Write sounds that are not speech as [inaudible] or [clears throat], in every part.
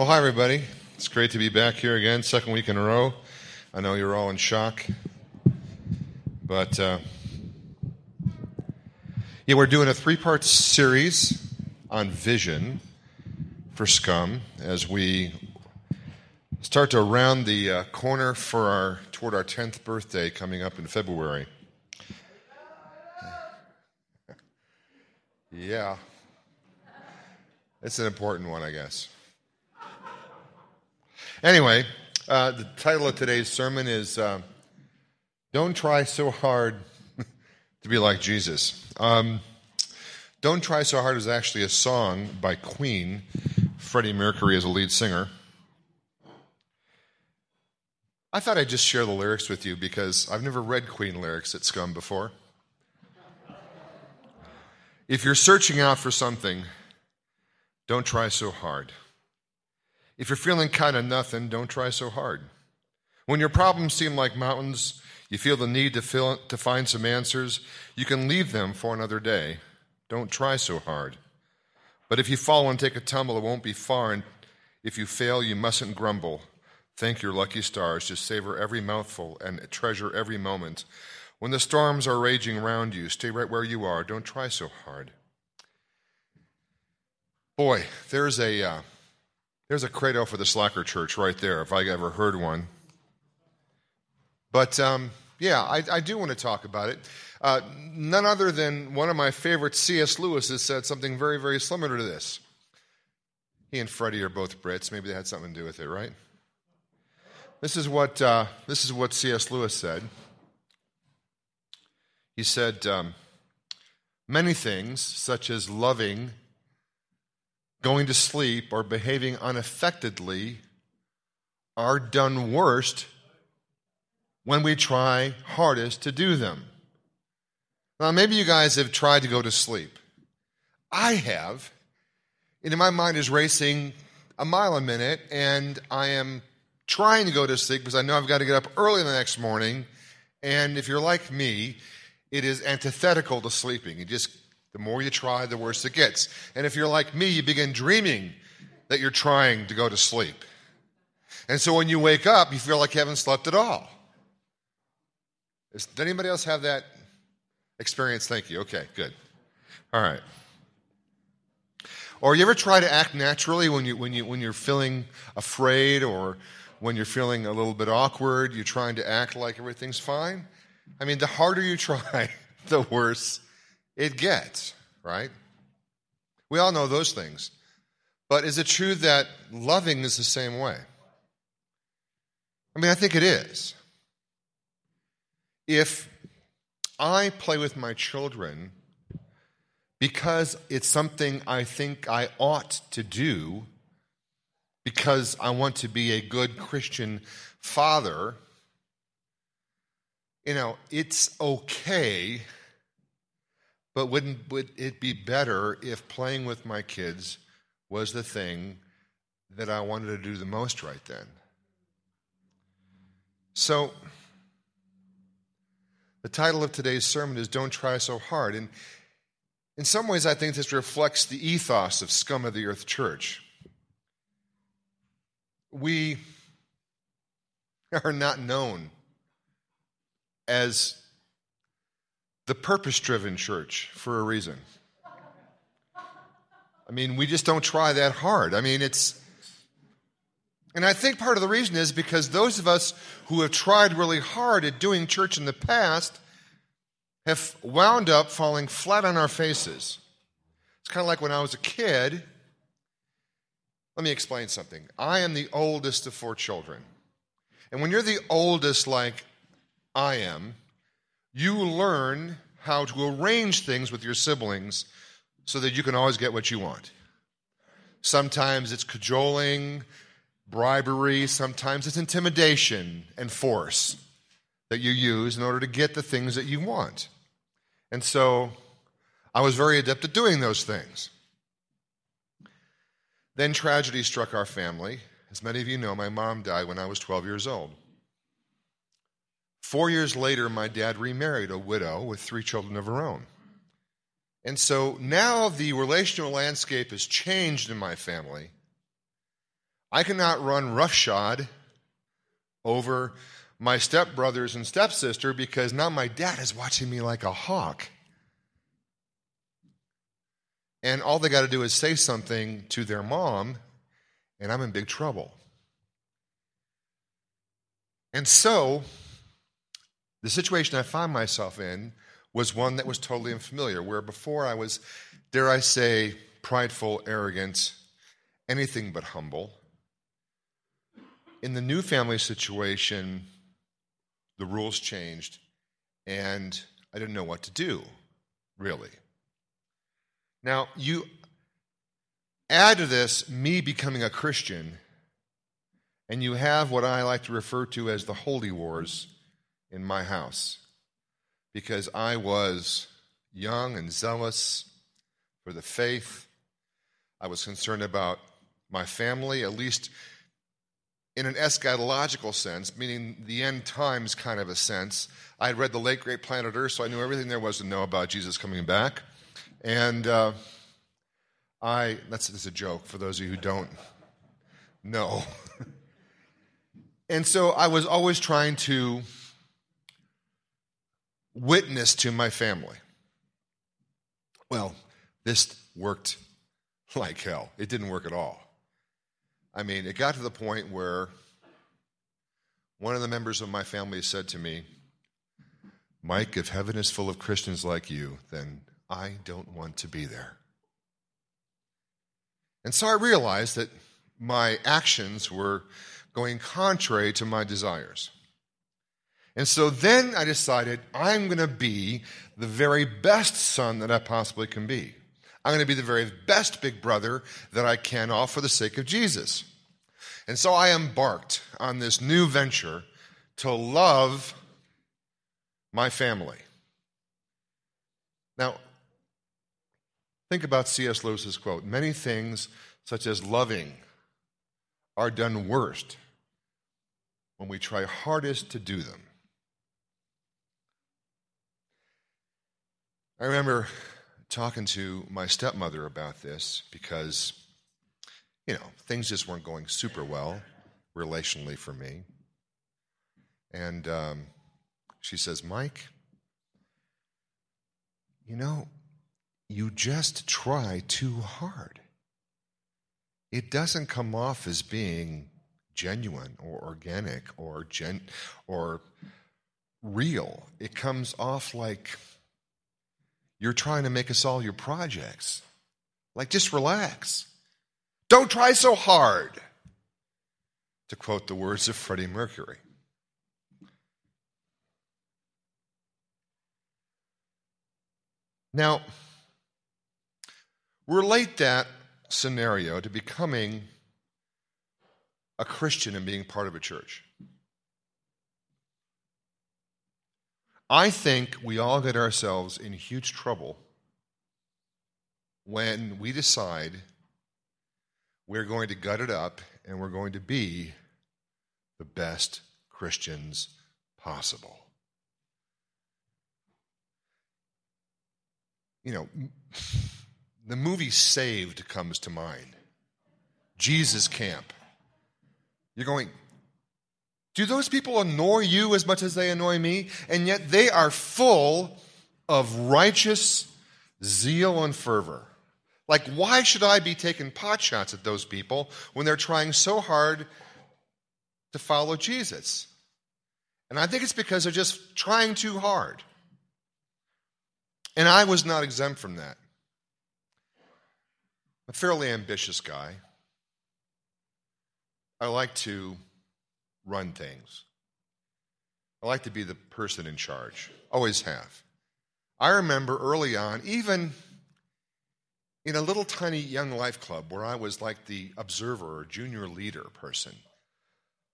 Well, hi, everybody. It's great to be back here again, second week in a row. I know you're all in shock. But, uh, yeah, we're doing a three part series on vision for Scum as we start to round the uh, corner for our, toward our 10th birthday coming up in February. Yeah. It's an important one, I guess. Anyway, uh, the title of today's sermon is uh, Don't Try So Hard [laughs] to Be Like Jesus. Um, Don't Try So Hard is actually a song by Queen. Freddie Mercury is a lead singer. I thought I'd just share the lyrics with you because I've never read Queen lyrics at Scum before. If you're searching out for something, don't try so hard. If you're feeling kind of nothing, don't try so hard. When your problems seem like mountains, you feel the need to, fill, to find some answers, you can leave them for another day. Don't try so hard. But if you fall and take a tumble, it won't be far. And if you fail, you mustn't grumble. Thank your lucky stars. Just savor every mouthful and treasure every moment. When the storms are raging around you, stay right where you are. Don't try so hard. Boy, there's a uh, there's a credo for the Slacker Church right there, if I ever heard one. But um, yeah, I, I, do want to talk about it. Uh, none other than one of my favorite C.S. Lewis, has said something very, very similar to this. He and Freddie are both Brits. Maybe they had something to do with it, right? This is what uh, this is what C.S. Lewis said. He said, um, Many things, such as loving, going to sleep, or behaving unaffectedly, are done worst when we try hardest to do them. Now, maybe you guys have tried to go to sleep. I have. And my mind is racing a mile a minute, and I am trying to go to sleep because I know I've got to get up early the next morning. And if you're like me, it is antithetical to sleeping. You just the more you try, the worse it gets. And if you're like me, you begin dreaming that you're trying to go to sleep. And so when you wake up, you feel like you haven't slept at all. Does anybody else have that experience? Thank you. Okay, good. All right. Or you ever try to act naturally when you when you when you're feeling afraid or when you're feeling a little bit awkward, you're trying to act like everything's fine? I mean, the harder you try, [laughs] the worse it gets, right? We all know those things. But is it true that loving is the same way? I mean, I think it is. If I play with my children because it's something I think I ought to do, because I want to be a good Christian father, you know, it's okay, but wouldn't would it be better if playing with my kids was the thing that I wanted to do the most right then? So, the title of today's sermon is Don't Try So Hard. And in some ways, I think this reflects the ethos of Scum of the Earth Church. We [laughs] are not known as the purpose driven church for a reason. I mean, we just don't try that hard. I mean, it's. And I think part of the reason is because those of us who have tried really hard at doing church in the past have wound up falling flat on our faces. It's kind of like when I was a kid. Let me explain something. I am the oldest of four children. And when you're the oldest, like I am, you learn how to arrange things with your siblings so that you can always get what you want. Sometimes it's cajoling, bribery, sometimes it's intimidation and force that you use in order to get the things that you want. And so I was very adept at doing those things. Then tragedy struck our family. As many of you know, my mom died when I was 12 years old. Four years later, my dad remarried a widow with three children of her own. And so now the relational landscape has changed in my family. I cannot run roughshod over my stepbrothers and stepsister because now my dad is watching me like a hawk. And all they got to do is say something to their mom, and I'm in big trouble. And so, the situation I found myself in was one that was totally unfamiliar, where before I was, dare I say, prideful, arrogant, anything but humble. In the new family situation, the rules changed, and I didn't know what to do, really. Now, you add to this me becoming a Christian, and you have what I like to refer to as the holy wars in my house because I was young and zealous for the faith. I was concerned about my family, at least in an eschatological sense, meaning the end times kind of a sense. I had read the late great Planet Earth, so I knew everything there was to know about Jesus coming back. And uh, I, that's, that's a joke for those of you who don't know. [laughs] and so I was always trying to witness to my family. Well, this worked like hell. It didn't work at all. I mean, it got to the point where one of the members of my family said to me, Mike, if heaven is full of Christians like you, then I don't want to be there. And so I realized that my actions were going contrary to my desires. And so then I decided I'm going to be the very best son that I possibly can be. I'm going to be the very best big brother that I can, all for the sake of Jesus. And so I embarked on this new venture to love my family. Now, think about C.S. Lewis's quote Many things, such as loving, are done worst when we try hardest to do them. I remember talking to my stepmother about this because, you know, things just weren't going super well relationally for me. And um, she says, Mike, you know, you just try too hard. It doesn't come off as being genuine or organic or gen- or real. It comes off like you're trying to make us all your projects. Like, just relax. Don't try so hard, to quote the words of Freddie Mercury. Now, relate that scenario to becoming a Christian and being part of a church. I think we all get ourselves in huge trouble when we decide we're going to gut it up and we're going to be the best Christians possible. You know, [laughs] the movie Saved comes to mind. Jesus Camp. You're going, do those people annoy you as much as they annoy me? And yet they are full of righteous zeal and fervor. Like, why should I be taking pot shots at those people when they're trying so hard to follow Jesus? And I think it's because they're just trying too hard. And I was not exempt from that. I'm a fairly ambitious guy. I like to run things. I like to be the person in charge, always have. I remember early on, even in a little tiny young life club where I was like the observer or junior leader person,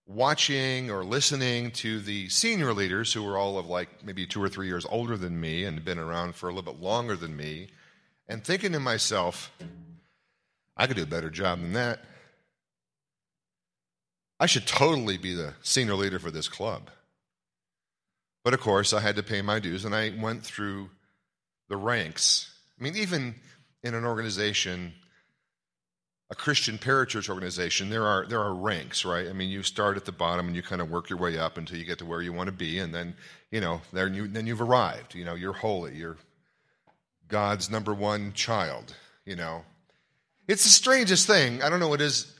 watching or listening to the senior leaders who were all of like maybe two or three years older than me and been around for a little bit longer than me, and thinking to myself, I could do a better job than that. I should totally be the senior leader for this club. But of course, I had to pay my dues, and I went through the ranks. I mean, even in an organization a Christian parachurch organization, there are there are ranks, right? I mean, you start at the bottom and you kind of work your way up until you get to where you want to be, and then you know, then you then you've arrived. You know, you're holy. You're God's number one child. You know, it's the strangest thing. I don't know what it is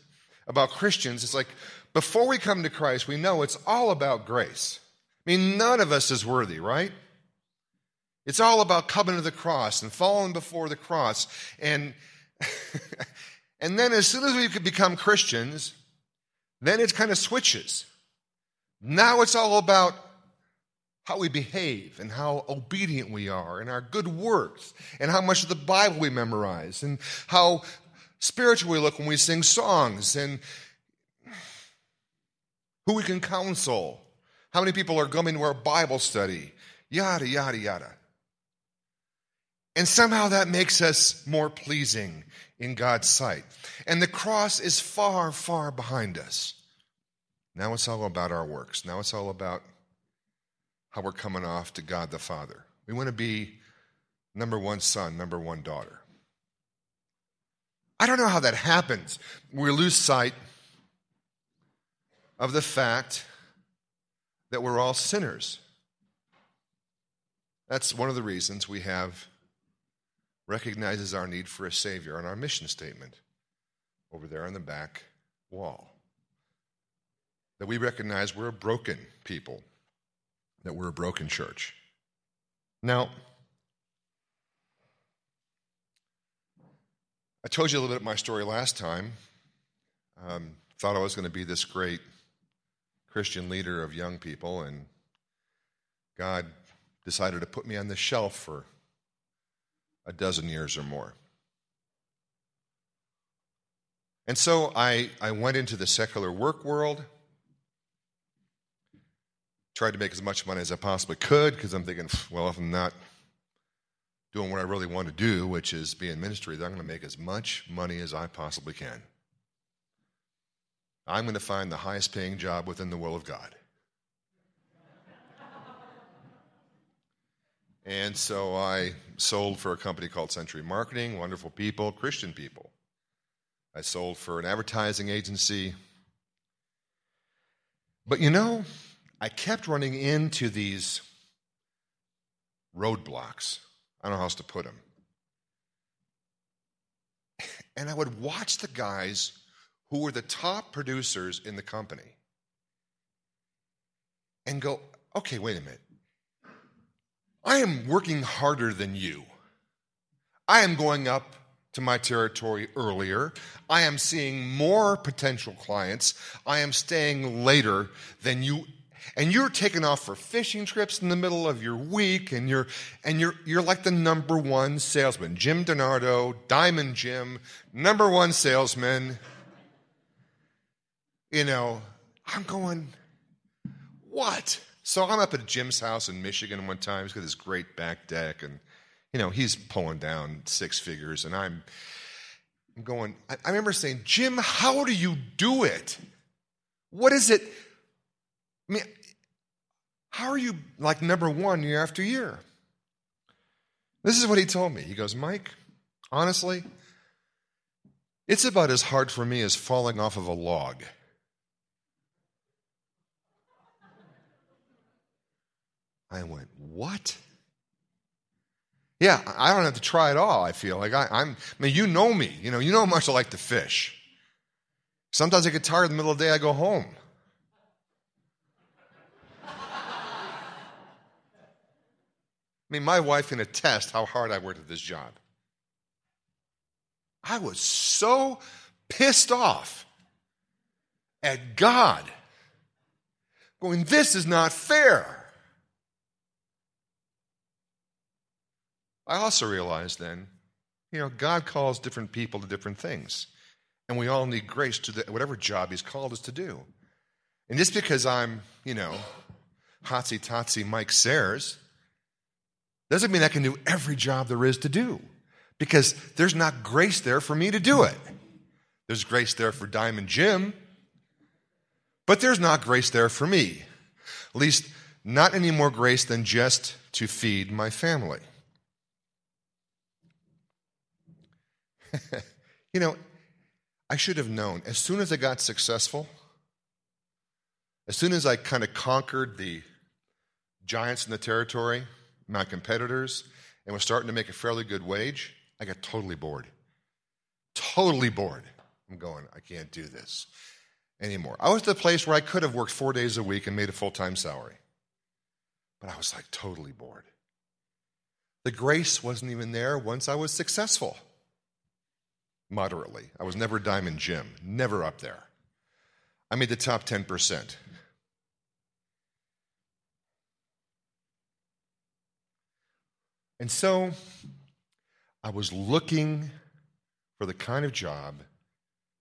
about Christians. It's like before we come to Christ, we know it's all about grace. I mean, none of us is worthy, right? It's all about coming to the cross and falling before the cross and. [laughs] And then as soon as we become Christians, then it kind of switches. Now it's all about how we behave and how obedient we are and our good works and how much of the Bible we memorize and how spiritual we look when we sing songs and who we can counsel, how many people are coming to our Bible study, yada, yada, yada. And somehow that makes us more pleasing in God's sight. And the cross is far, far behind us. Now it's all about our works. Now it's all about how we're coming off to God the Father. We want to be number one son, number one daughter. I don't know how that happens. We lose sight of the fact that we're all sinners. That's one of the reasons we have recognizes our need for a Savior on our mission statement over there on the back wall. That we recognize we're a broken people, that we're a broken church. Now, I told you a little bit of my story last time. Um, thought I was going to be this great Christian leader of young people, and God decided to put me on the shelf for a dozen years or more. And so I, I went into the secular work world, tried to make as much money as I possibly could, because I'm thinking, well, if I'm not doing what I really want to do, which is be in ministry, then I'm going to make as much money as I possibly can. I'm going to find the highest paying job within the will of God. And so I sold for a company called Century Marketing, wonderful people, Christian people. I sold for an advertising agency. But you know, I kept running into these roadblocks. I don't know how else to put them. And I would watch the guys who were the top producers in the company and go, okay, wait a minute. I am working harder than you. I am going up to my territory earlier. I am seeing more potential clients. I am staying later than you and you're taking off for fishing trips in the middle of your week and you're and you're you're like the number one salesman. Jim Donardo, Diamond Jim, number one salesman. You know, I'm going what? So I'm up at Jim's house in Michigan one time. He's got this great back deck, and you know he's pulling down six figures, and I'm, I'm going. I, I remember saying, Jim, how do you do it? What is it? I mean, how are you like number one year after year? This is what he told me. He goes, Mike, honestly, it's about as hard for me as falling off of a log. I went, What? Yeah, I don't have to try at all, I feel. Like I, am I mean, you know me. You know, you know how much I like to fish. Sometimes I get tired in the middle of the day, I go home. I mean, my wife can attest how hard I worked at this job. I was so pissed off at God, going, This is not fair. I also realized then, you know, God calls different people to different things. And we all need grace to the, whatever job He's called us to do. And just because I'm, you know, hotsy totsy Mike Sares, doesn't mean I can do every job there is to do. Because there's not grace there for me to do it. There's grace there for Diamond Jim, but there's not grace there for me. At least, not any more grace than just to feed my family. [laughs] you know, I should have known. As soon as I got successful, as soon as I kind of conquered the giants in the territory, my competitors, and was starting to make a fairly good wage, I got totally bored. Totally bored. I'm going, I can't do this anymore. I was at the place where I could have worked four days a week and made a full time salary. But I was like totally bored. The grace wasn't even there once I was successful. Moderately. I was never Diamond Jim, never up there. I made the top 10%. And so I was looking for the kind of job,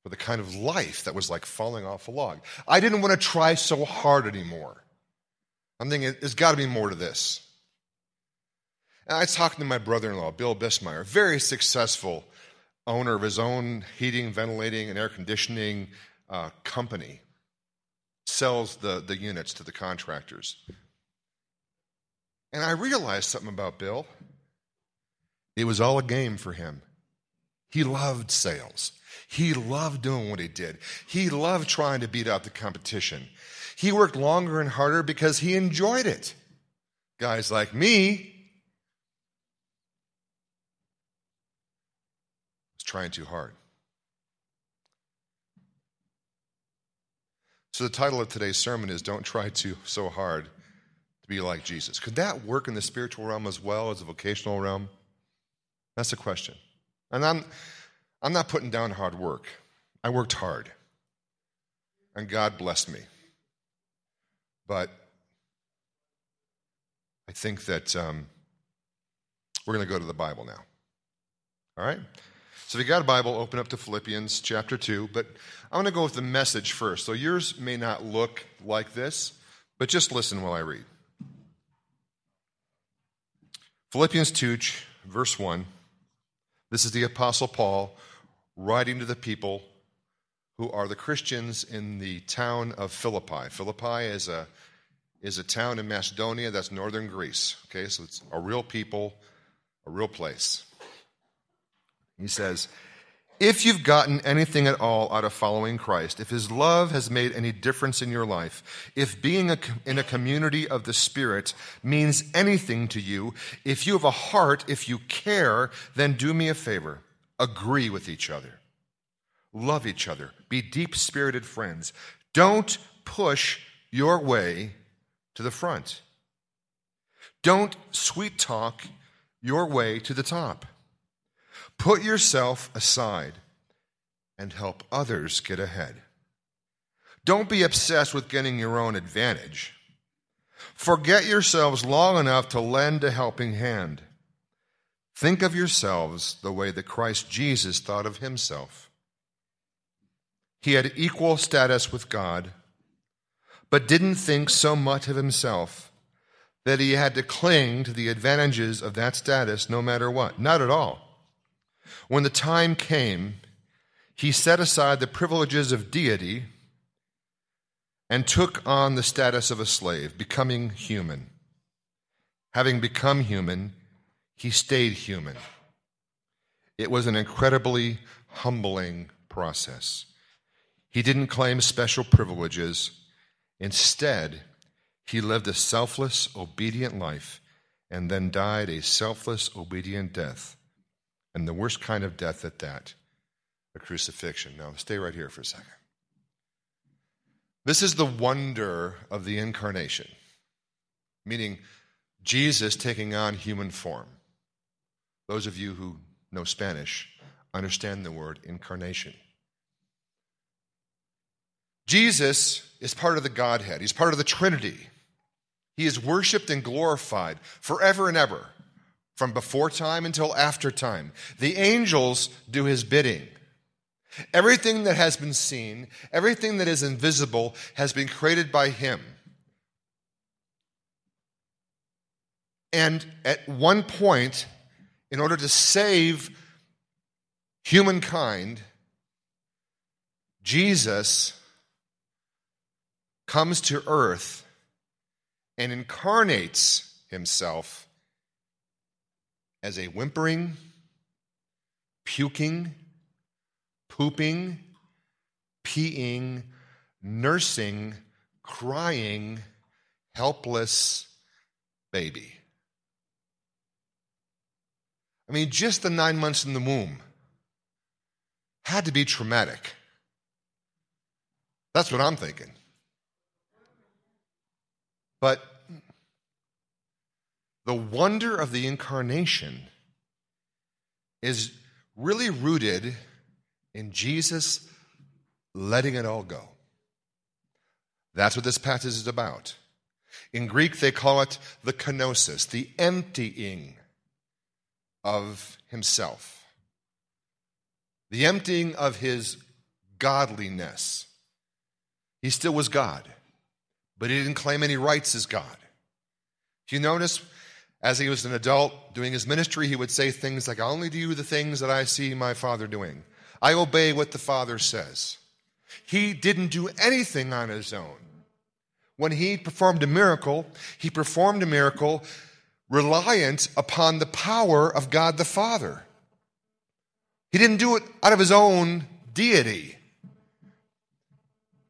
for the kind of life that was like falling off a log. I didn't want to try so hard anymore. I'm thinking, there's got to be more to this. And I talked to my brother in law, Bill Bismeyer, very successful owner of his own heating, ventilating, and air conditioning uh, company, sells the, the units to the contractors. And I realized something about Bill. It was all a game for him. He loved sales. He loved doing what he did. He loved trying to beat out the competition. He worked longer and harder because he enjoyed it. Guys like me trying too hard. So the title of today's sermon is Don't Try Too So Hard to Be Like Jesus. Could that work in the spiritual realm as well as the vocational realm? That's the question. And I'm, I'm not putting down hard work. I worked hard. And God blessed me. But I think that um, we're going to go to the Bible now. All right? So if you got a Bible, open up to Philippians chapter 2. But I want to go with the message first. So yours may not look like this, but just listen while I read. Philippians 2, verse 1. This is the Apostle Paul writing to the people who are the Christians in the town of Philippi. Philippi is a, is a town in Macedonia that's northern Greece. Okay, so it's a real people, a real place. He says, if you've gotten anything at all out of following Christ, if his love has made any difference in your life, if being a, in a community of the Spirit means anything to you, if you have a heart, if you care, then do me a favor. Agree with each other. Love each other. Be deep spirited friends. Don't push your way to the front. Don't sweet talk your way to the top. Put yourself aside and help others get ahead. Don't be obsessed with getting your own advantage. Forget yourselves long enough to lend a helping hand. Think of yourselves the way that Christ Jesus thought of himself. He had equal status with God, but didn't think so much of himself that he had to cling to the advantages of that status no matter what. Not at all. When the time came, he set aside the privileges of deity and took on the status of a slave, becoming human. Having become human, he stayed human. It was an incredibly humbling process. He didn't claim special privileges. Instead, he lived a selfless, obedient life and then died a selfless, obedient death and the worst kind of death at that a crucifixion. Now, stay right here for a second. This is the wonder of the incarnation, meaning Jesus taking on human form. Those of you who know Spanish understand the word incarnation. Jesus is part of the Godhead, he's part of the Trinity. He is worshiped and glorified forever and ever from before time until after time. The angels do his bidding. Everything that has been seen, everything that is invisible, has been created by him. And at one point, in order to save humankind, Jesus comes to earth and incarnates himself as a whimpering, puking, pooping, peeing, nursing, crying, helpless baby. I mean, just the nine months in the womb had to be traumatic. That's what I'm thinking. But the wonder of the incarnation is really rooted in Jesus letting it all go. That's what this passage is about. In Greek, they call it the kenosis, the emptying of himself, the emptying of his godliness. He still was God, but he didn't claim any rights as God. Do you notice as he was an adult doing his ministry, he would say things like, I only do the things that I see my father doing. I obey what the father says. He didn't do anything on his own. When he performed a miracle, he performed a miracle reliant upon the power of God the Father. He didn't do it out of his own deity.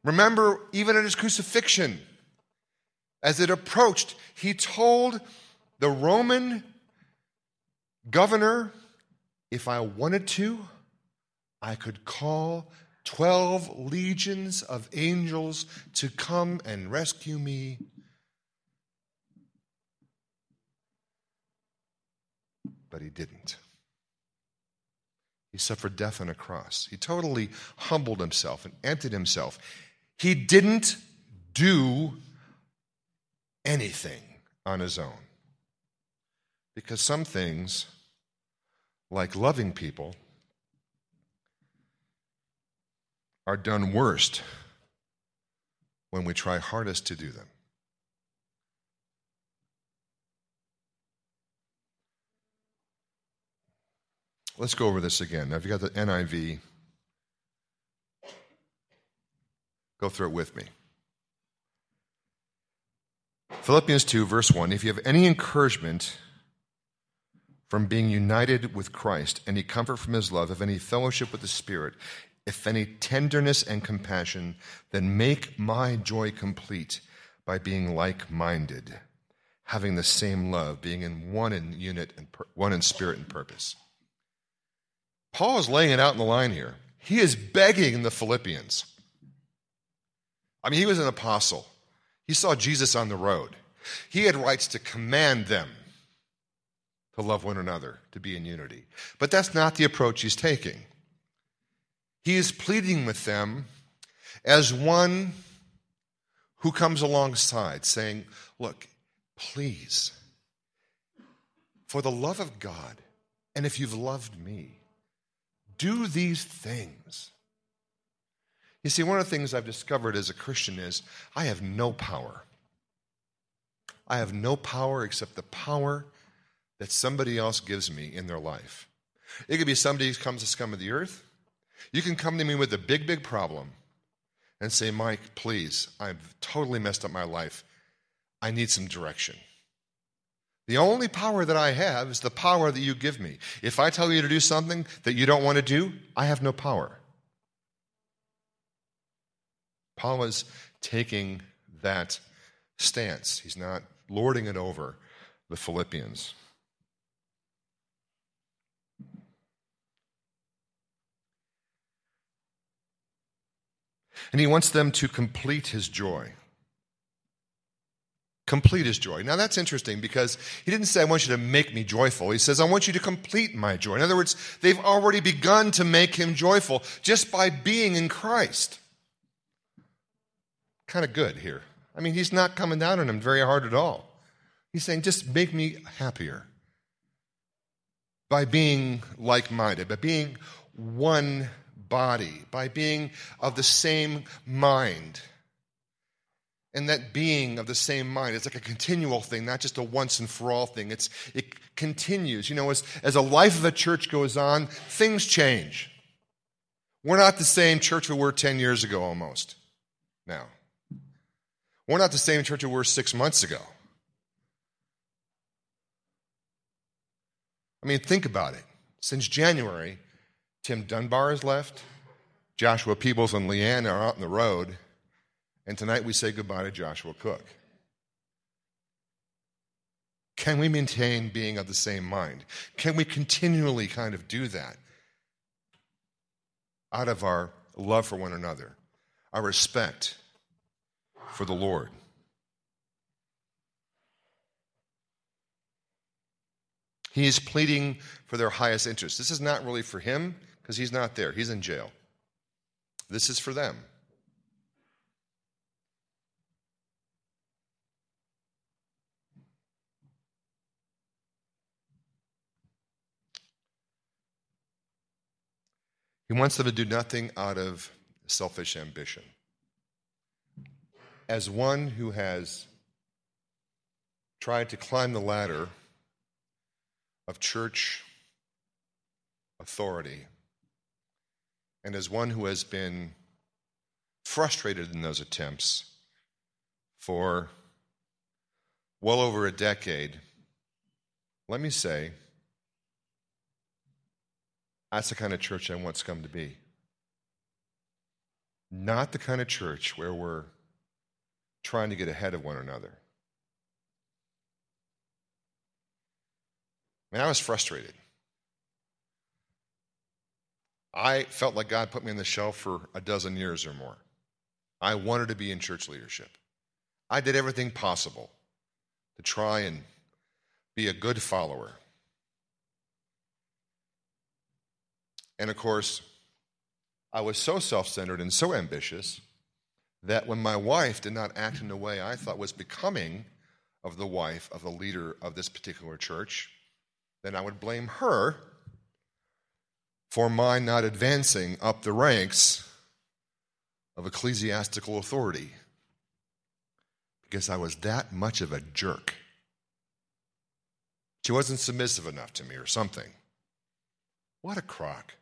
Remember, even at his crucifixion, as it approached, he told the Roman governor, if I wanted to, I could call 12 legions of angels to come and rescue me. But he didn't. He suffered death on a cross. He totally humbled himself and emptied himself. He didn't do anything on his own. Because some things, like loving people, are done worst when we try hardest to do them. Let's go over this again. Now, if you've got the NIV, go through it with me. Philippians 2, verse 1 If you have any encouragement from being united with Christ, any comfort from his love, of any fellowship with the Spirit, if any tenderness and compassion, then make my joy complete by being like minded, having the same love, being in one in unit and per, one in spirit and purpose. Paul is laying it out in the line here. He is begging the Philippians. I mean, he was an apostle. He saw Jesus on the road. He had rights to command them to love one another, to be in unity. But that's not the approach he's taking. He is pleading with them as one who comes alongside, saying, Look, please, for the love of God, and if you've loved me, do these things. You see, one of the things I've discovered as a Christian is I have no power. I have no power except the power that somebody else gives me in their life. It could be somebody who comes to scum of the earth. You can come to me with a big, big problem and say, Mike, please, I've totally messed up my life. I need some direction. The only power that I have is the power that you give me. If I tell you to do something that you don't want to do, I have no power. Paul is taking that stance. He's not lording it over the Philippians. And he wants them to complete his joy. Complete his joy. Now that's interesting because he didn't say, I want you to make me joyful. He says, I want you to complete my joy. In other words, they've already begun to make him joyful just by being in Christ. Kind of good here. I mean, he's not coming down on him very hard at all. He's saying, just make me happier by being like minded, by being one body, by being of the same mind. And that being of the same mind, it's like a continual thing, not just a once and for all thing. It's, it continues. You know, as, as a life of a church goes on, things change. We're not the same church we were 10 years ago almost now. We're not the same church we were six months ago. I mean, think about it. Since January, Tim Dunbar has left. Joshua Peebles and Leanne are out on the road, and tonight we say goodbye to Joshua Cook. Can we maintain being of the same mind? Can we continually kind of do that out of our love for one another, our respect for the Lord? He is pleading for their highest interest. This is not really for him because he's not there, he's in jail. This is for them. He wants them to do nothing out of selfish ambition. As one who has tried to climb the ladder of church authority, and as one who has been frustrated in those attempts for well over a decade, let me say, that's the kind of church I to come to be. Not the kind of church where we're trying to get ahead of one another. I mean, I was frustrated. I felt like God put me on the shelf for a dozen years or more. I wanted to be in church leadership. I did everything possible to try and be a good follower. And of course, I was so self centered and so ambitious that when my wife did not act in a way I thought was becoming of the wife of the leader of this particular church, then I would blame her for my not advancing up the ranks of ecclesiastical authority because I was that much of a jerk. She wasn't submissive enough to me or something. What a crock.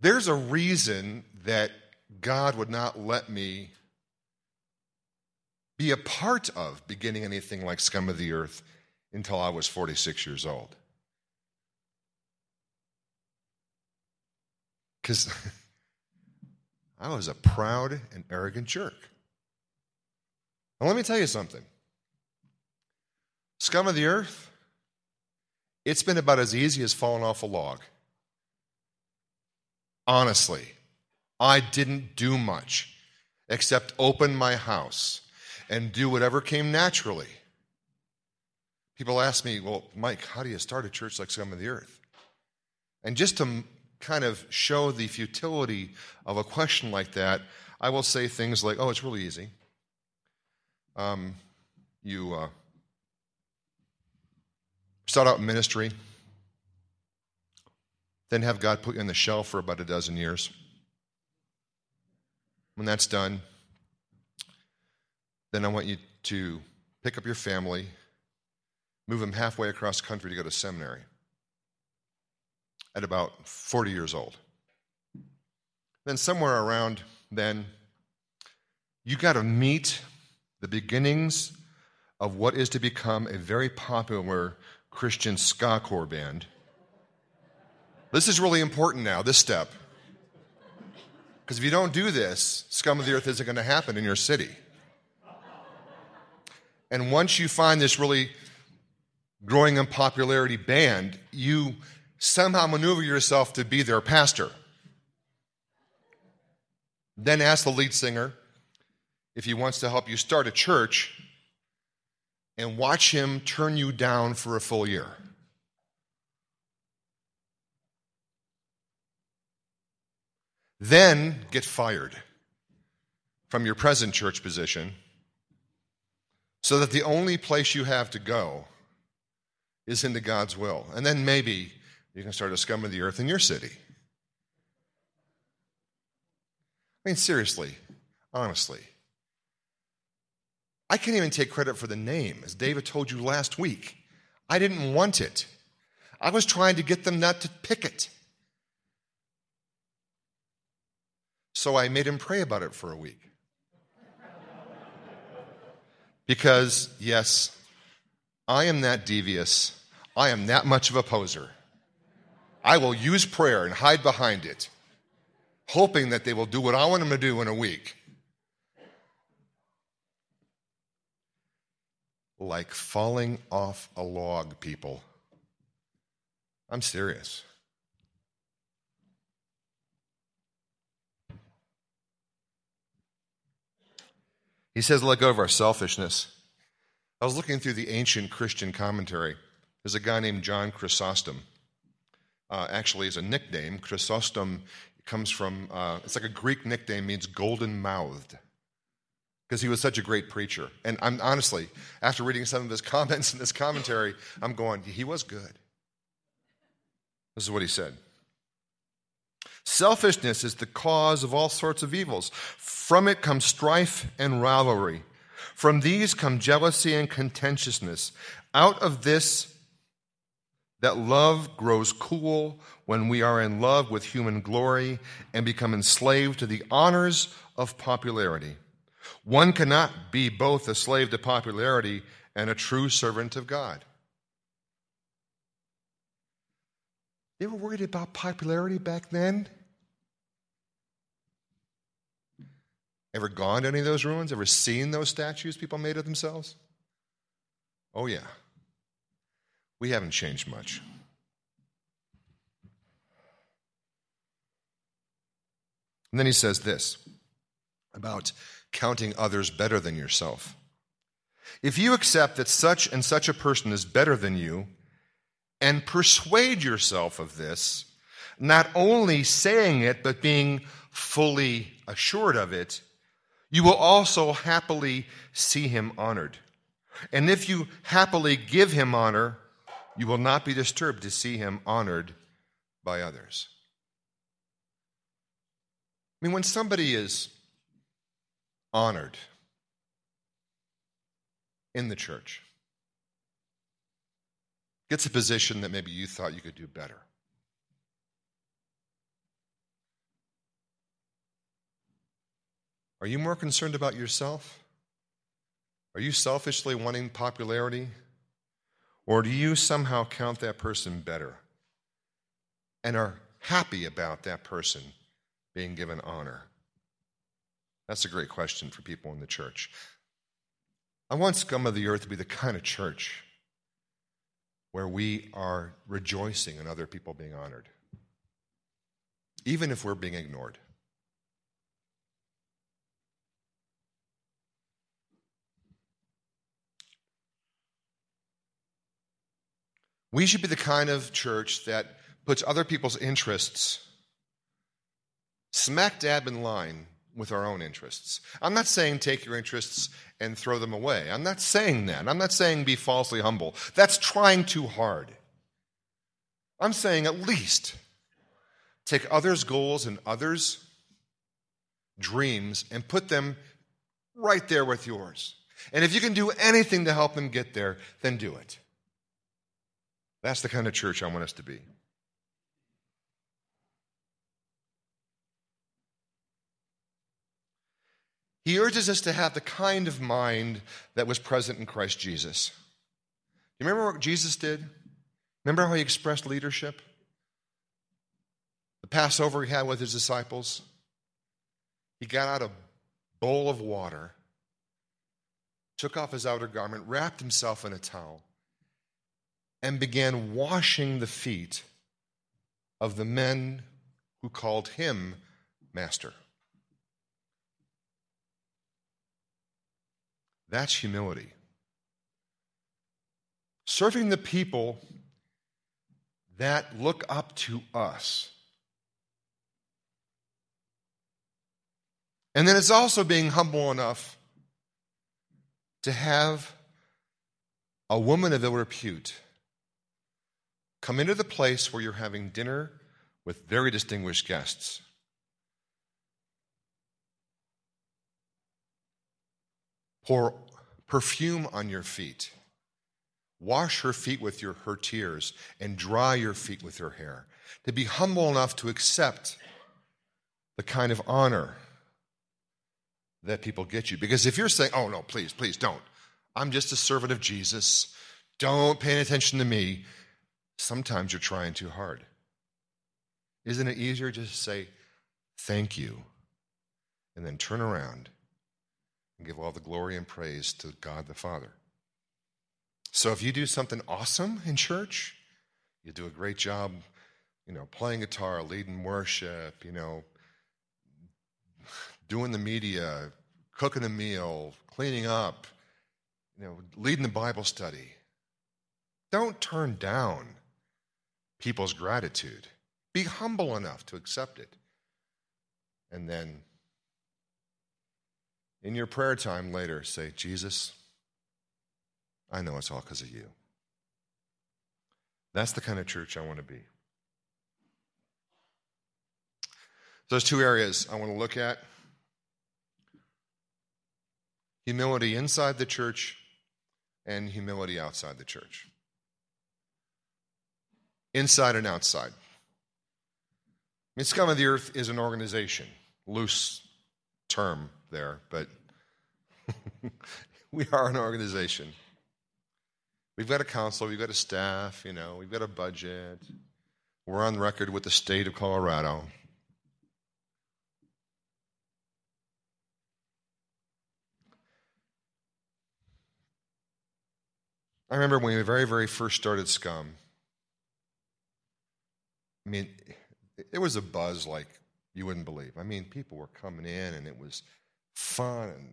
There's a reason that God would not let me be a part of beginning anything like Scum of the Earth until I was 46 years old. Because [laughs] I was a proud and arrogant jerk. Now, let me tell you something Scum of the Earth, it's been about as easy as falling off a log. Honestly, I didn't do much except open my house and do whatever came naturally. People ask me, well, Mike, how do you start a church like Scum of the Earth? And just to kind of show the futility of a question like that, I will say things like, oh, it's really easy. Um, you uh, start out in ministry, then have God put you on the shelf for about a dozen years. When that's done, then I want you to pick up your family, move him halfway across the country to go to seminary at about 40 years old. Then, somewhere around then, you got to meet the beginnings of what is to become a very popular Christian ska core band this is really important now, this step. Because if you don't do this, scum of the earth isn't going to happen in your city. And once you find this really growing in popularity band, you somehow maneuver yourself to be their pastor. Then ask the lead singer if he wants to help you start a church and watch him turn you down for a full year. Then get fired from your present church position so that the only place you have to go is into God's will. And then maybe you can start a scum of the earth in your city. I mean, seriously, honestly. I can't even take credit for the name, as David told you last week. I didn't want it. I was trying to get them not to pick it. So I made him pray about it for a week. Because, yes, I am that devious. I am that much of a poser. I will use prayer and hide behind it, hoping that they will do what I want them to do in a week. Like falling off a log, people. I'm serious. He says, let go of our selfishness. I was looking through the ancient Christian commentary. There's a guy named John Chrysostom. Uh, actually, is a nickname. Chrysostom comes from, uh, it's like a Greek nickname, means golden mouthed, because he was such a great preacher. And I'm honestly, after reading some of his [laughs] comments in this commentary, I'm going, he was good. This is what he said. Selfishness is the cause of all sorts of evils. From it comes strife and rivalry. From these come jealousy and contentiousness. Out of this, that love grows cool when we are in love with human glory and become enslaved to the honors of popularity. One cannot be both a slave to popularity and a true servant of God. They were worried about popularity back then? Ever gone to any of those ruins? Ever seen those statues people made of themselves? Oh, yeah. We haven't changed much. And then he says this about counting others better than yourself. If you accept that such and such a person is better than you and persuade yourself of this, not only saying it, but being fully assured of it, you will also happily see him honored. And if you happily give him honor, you will not be disturbed to see him honored by others. I mean, when somebody is honored in the church, gets a position that maybe you thought you could do better, Are you more concerned about yourself? Are you selfishly wanting popularity? Or do you somehow count that person better and are happy about that person being given honor? That's a great question for people in the church. I want Scum of the Earth to be the kind of church where we are rejoicing in other people being honored, even if we're being ignored. We should be the kind of church that puts other people's interests smack dab in line with our own interests. I'm not saying take your interests and throw them away. I'm not saying that. I'm not saying be falsely humble. That's trying too hard. I'm saying at least take others' goals and others' dreams and put them right there with yours. And if you can do anything to help them get there, then do it. That's the kind of church I want us to be. He urges us to have the kind of mind that was present in Christ Jesus. Do you remember what Jesus did? Remember how he expressed leadership? The Passover he had with his disciples? He got out a bowl of water, took off his outer garment, wrapped himself in a towel, and began washing the feet of the men who called him master. That's humility. Serving the people that look up to us. And then it's also being humble enough to have a woman of ill repute Come into the place where you're having dinner with very distinguished guests. Pour perfume on your feet. Wash her feet with your, her tears and dry your feet with her hair. To be humble enough to accept the kind of honor that people get you. Because if you're saying, oh, no, please, please don't. I'm just a servant of Jesus. Don't pay attention to me sometimes you're trying too hard. Isn't it easier just to say, thank you, and then turn around and give all the glory and praise to God the Father? So if you do something awesome in church, you do a great job, you know, playing guitar, leading worship, you know, doing the media, cooking a meal, cleaning up, you know, leading the Bible study. Don't turn down people's gratitude. Be humble enough to accept it. And then in your prayer time later, say, Jesus, I know it's all because of you. That's the kind of church I want to be. There's two areas I want to look at humility inside the church and humility outside the church. Inside and outside. Scum of the Earth is an organization, loose term there, but [laughs] we are an organization. We've got a council, we've got a staff, you know, we've got a budget. We're on record with the state of Colorado. I remember when we very, very first started Scum. I mean, it was a buzz like you wouldn't believe. I mean, people were coming in and it was fun and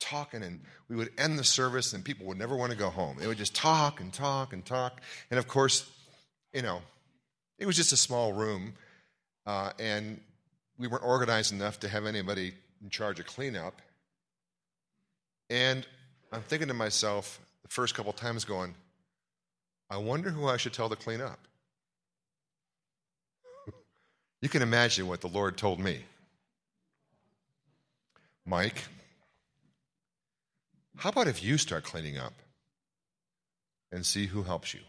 talking, and we would end the service and people would never want to go home. They would just talk and talk and talk. And of course, you know, it was just a small room, uh, and we weren't organized enough to have anybody in charge of cleanup. And I'm thinking to myself, the first couple times going, I wonder who I should tell to clean up. You can imagine what the Lord told me. Mike, how about if you start cleaning up and see who helps you?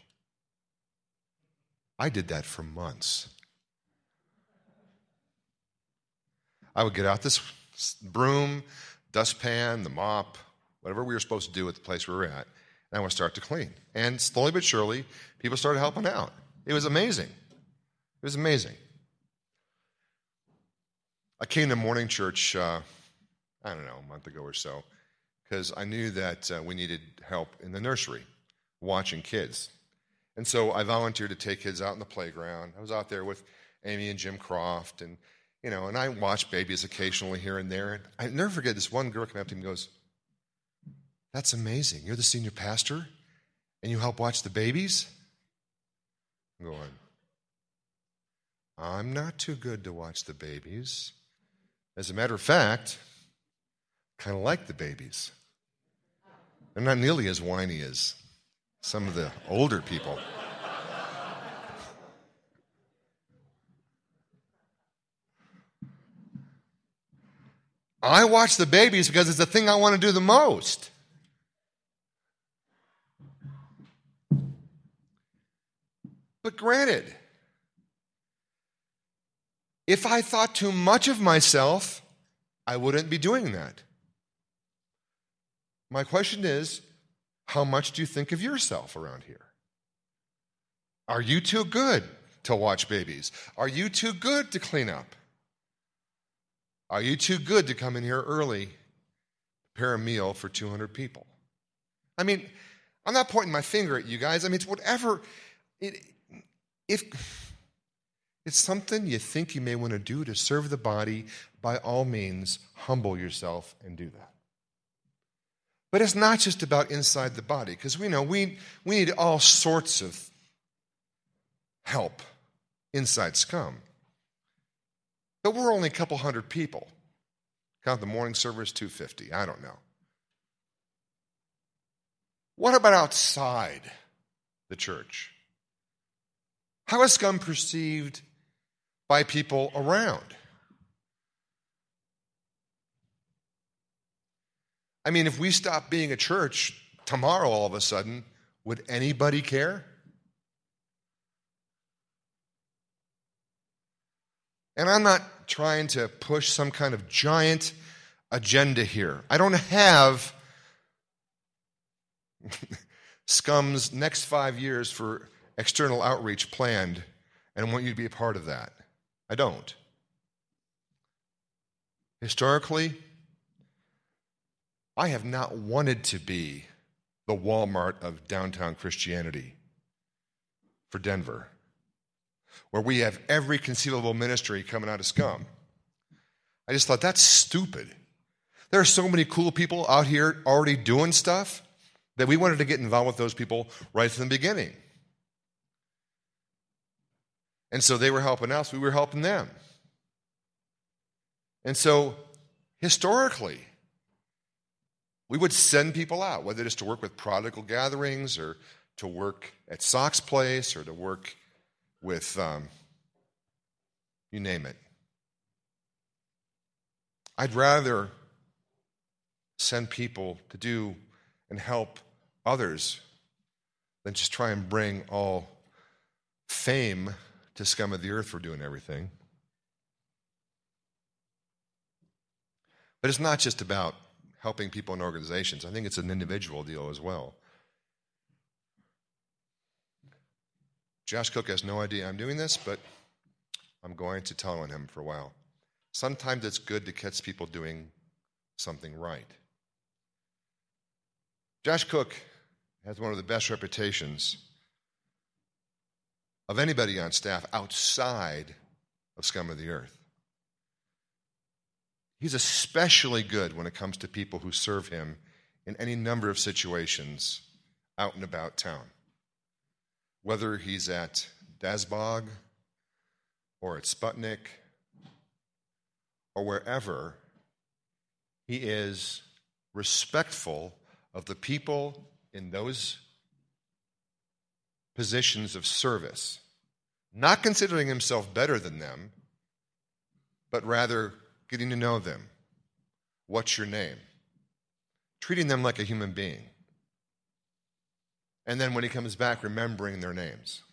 I did that for months. I would get out this broom, dustpan, the mop, whatever we were supposed to do at the place we were at, and I would start to clean. And slowly but surely, people started helping out. It was amazing. It was amazing. I came to morning church, uh, I don't know, a month ago or so, because I knew that uh, we needed help in the nursery watching kids. And so I volunteered to take kids out in the playground. I was out there with Amy and Jim Croft, and you know, and I watched babies occasionally here and there. And I never forget this one girl came up to me and goes, that's amazing. You're the senior pastor and you help watch the babies? I'm going, I'm not too good to watch the babies. As a matter of fact, kind of like the babies. They're not nearly as whiny as some of the older people. I watch the babies because it's the thing I want to do the most. But granted, if I thought too much of myself, I wouldn't be doing that. My question is how much do you think of yourself around here? Are you too good to watch babies? Are you too good to clean up? Are you too good to come in here early, prepare a meal for 200 people? I mean, I'm not pointing my finger at you guys. I mean, it's whatever. It, if it's something you think you may want to do to serve the body, by all means, humble yourself and do that. But it's not just about inside the body, because we know we, we need all sorts of help inside scum. But we're only a couple hundred people. Count the morning service, 250. I don't know. What about outside the church? How is scum perceived by people around? I mean, if we stop being a church tomorrow all of a sudden, would anybody care? And I'm not trying to push some kind of giant agenda here. I don't have [laughs] Scum's next five years for external outreach planned, and I want you to be a part of that. I don't. Historically, I have not wanted to be the Walmart of downtown Christianity for Denver, where we have every conceivable ministry coming out of scum. I just thought that's stupid. There are so many cool people out here already doing stuff that we wanted to get involved with those people right from the beginning. And so they were helping us, we were helping them. And so historically, we would send people out, whether it's to work with prodigal gatherings or to work at Sox Place or to work with, um, you name it. I'd rather send people to do and help others than just try and bring all fame to scum of the earth for doing everything. But it's not just about helping people in organizations, I think it's an individual deal as well. Josh Cook has no idea I'm doing this, but I'm going to tell on him for a while. Sometimes it's good to catch people doing something right. Josh Cook has one of the best reputations of anybody on staff outside of scum of the earth. He's especially good when it comes to people who serve him in any number of situations out and about town. Whether he's at Dazbog or at Sputnik or wherever, he is respectful of the people in those positions of service, not considering himself better than them, but rather getting to know them. What's your name? Treating them like a human being. And then when he comes back, remembering their names.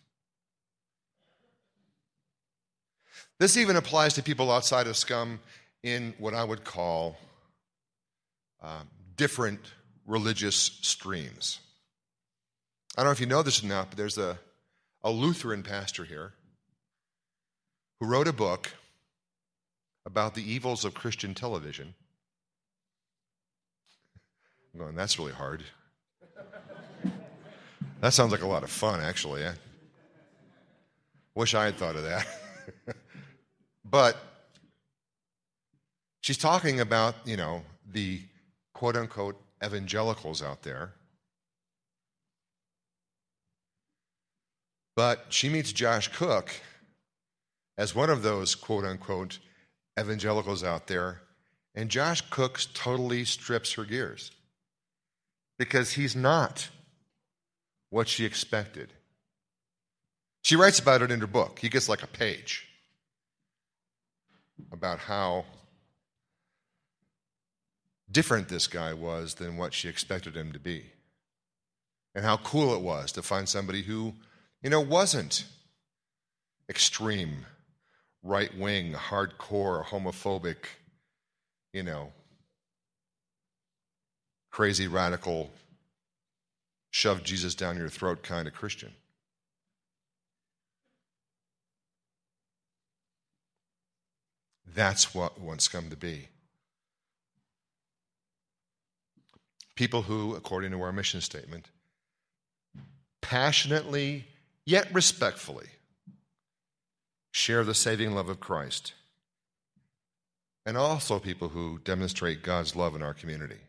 This even applies to people outside of scum in what I would call uh, different religious streams. I don't know if you know this or not, but there's a, a Lutheran pastor here who wrote a book about the evils of Christian television. I'm going, that's really hard. [laughs] that sounds like a lot of fun, actually. I wish I had thought of that. [laughs] but she's talking about, you know, the quote unquote evangelicals out there. But she meets Josh Cook as one of those quote unquote evangelicals out there, and Josh Cook totally strips her gears because he's not what she expected. She writes about it in her book. He gets like a page about how different this guy was than what she expected him to be. And how cool it was to find somebody who, you know, wasn't extreme right wing, hardcore, homophobic, you know, crazy, radical, shove Jesus down your throat kind of Christian. That's what wants come to be. People who, according to our mission statement, passionately yet respectfully share the saving love of Christ, and also people who demonstrate God's love in our community.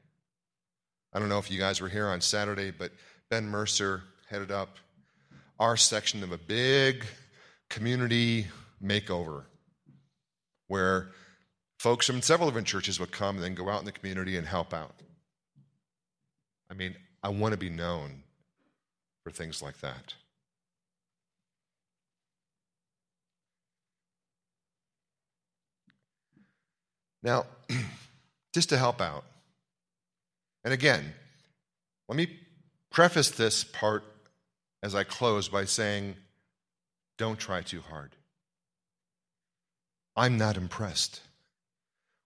I don't know if you guys were here on Saturday, but Ben Mercer headed up our section of a big community makeover where folks from several different churches would come and then go out in the community and help out. I mean, I want to be known for things like that. Now, [clears throat] just to help out, and again, let me preface this part as I close by saying, don't try too hard. I'm not impressed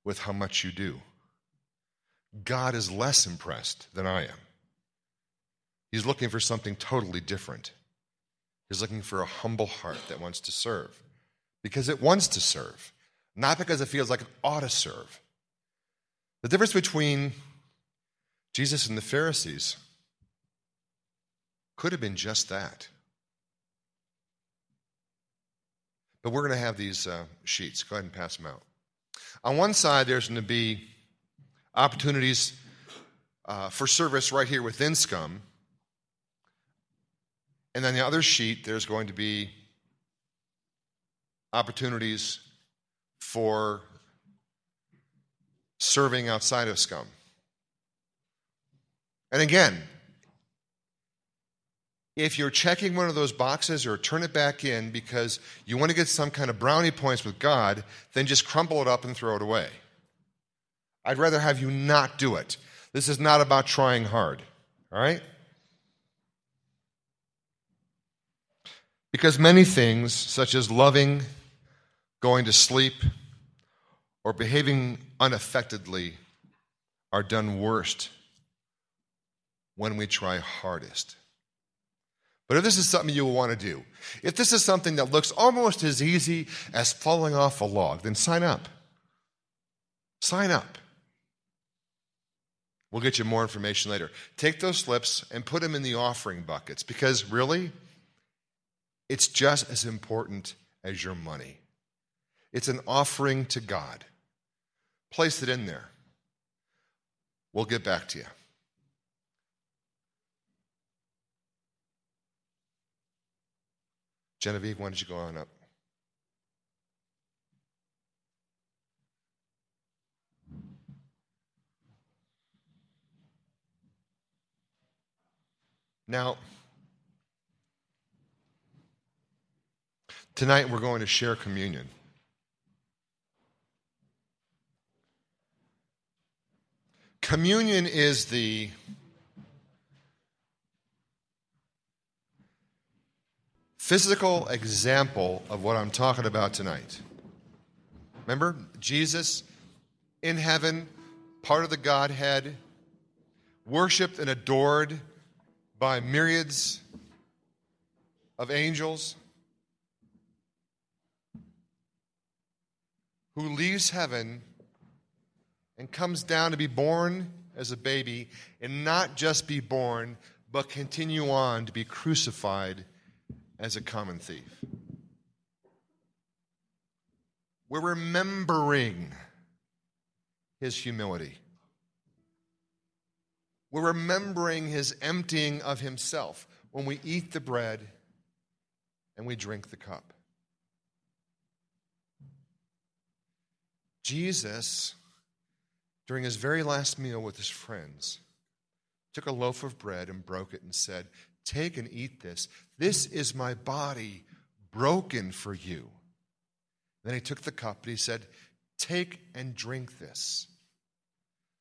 with how much you do. God is less impressed than I am. He's looking for something totally different. He's looking for a humble heart that wants to serve. because it wants to serve, not because it feels like it ought to serve. The difference between Jesus and the Pharisees could have been just that. But we're going to have these uh, sheets. Go ahead and pass them out. On one side, there's going to be opportunities uh, for service right here within Scum. And then the other sheet, there's going to be opportunities for serving outside of Scum. And again, if you're checking one of those boxes or turn it back in because you want to get some kind of brownie points with God, then just crumple it up and throw it away. I'd rather have you not do it. This is not about trying hard, all right? Because many things, such as loving, going to sleep, or behaving unaffectedly, are done worst when we try hardest. But if this is something you will want to do, if this is something that looks almost as easy as falling off a log, then sign up. Sign up. We'll get you more information later. Take those slips and put them in the offering buckets because really, it's just as important as your money. It's an offering to God. Place it in there. We'll get back to you. Genevieve, why don't you go on up? Now, tonight we're going to share communion. Communion is the physical example of what I'm talking about tonight. Remember, Jesus in heaven, part of the Godhead, worshiped and adored by myriads of angels, who leaves heaven and comes down to be born as a baby, and not just be born, but continue on to be crucified as a common thief. We're remembering his humility. We're remembering his emptying of himself when we eat the bread and we drink the cup. Jesus, during his very last meal with his friends, took a loaf of bread and broke it and said, Take and eat this. This is my body broken for you. Then he took the cup and he said, Take and drink this.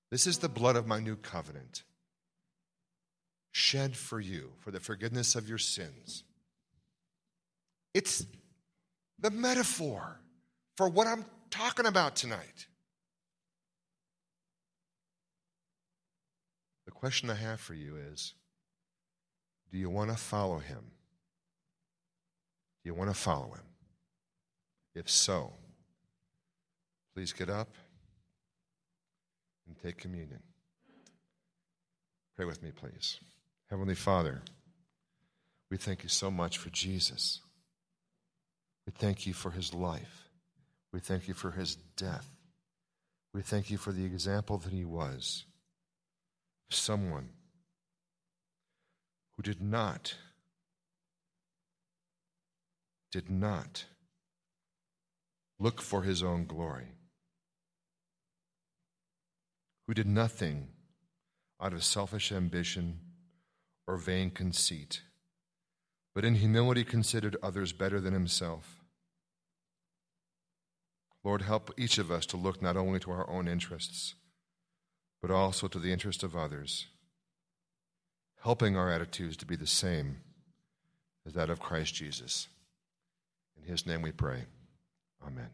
This is the blood of my new covenant, shed for you for the forgiveness of your sins. It's the metaphor for what I'm talking about tonight. The question I have for you is do you want to follow him? Do you want to follow him? If so, please get up and take communion. Pray with me, please. Heavenly Father, we thank you so much for Jesus. We thank you for his life. We thank you for his death. We thank you for the example that he was someone who did not, did not look for his own glory, who did nothing out of selfish ambition or vain conceit, but in humility considered others better than himself. Lord, help each of us to look not only to our own interests, but also to the interest of others helping our attitudes to be the same as that of Christ Jesus. In his name we pray. Amen.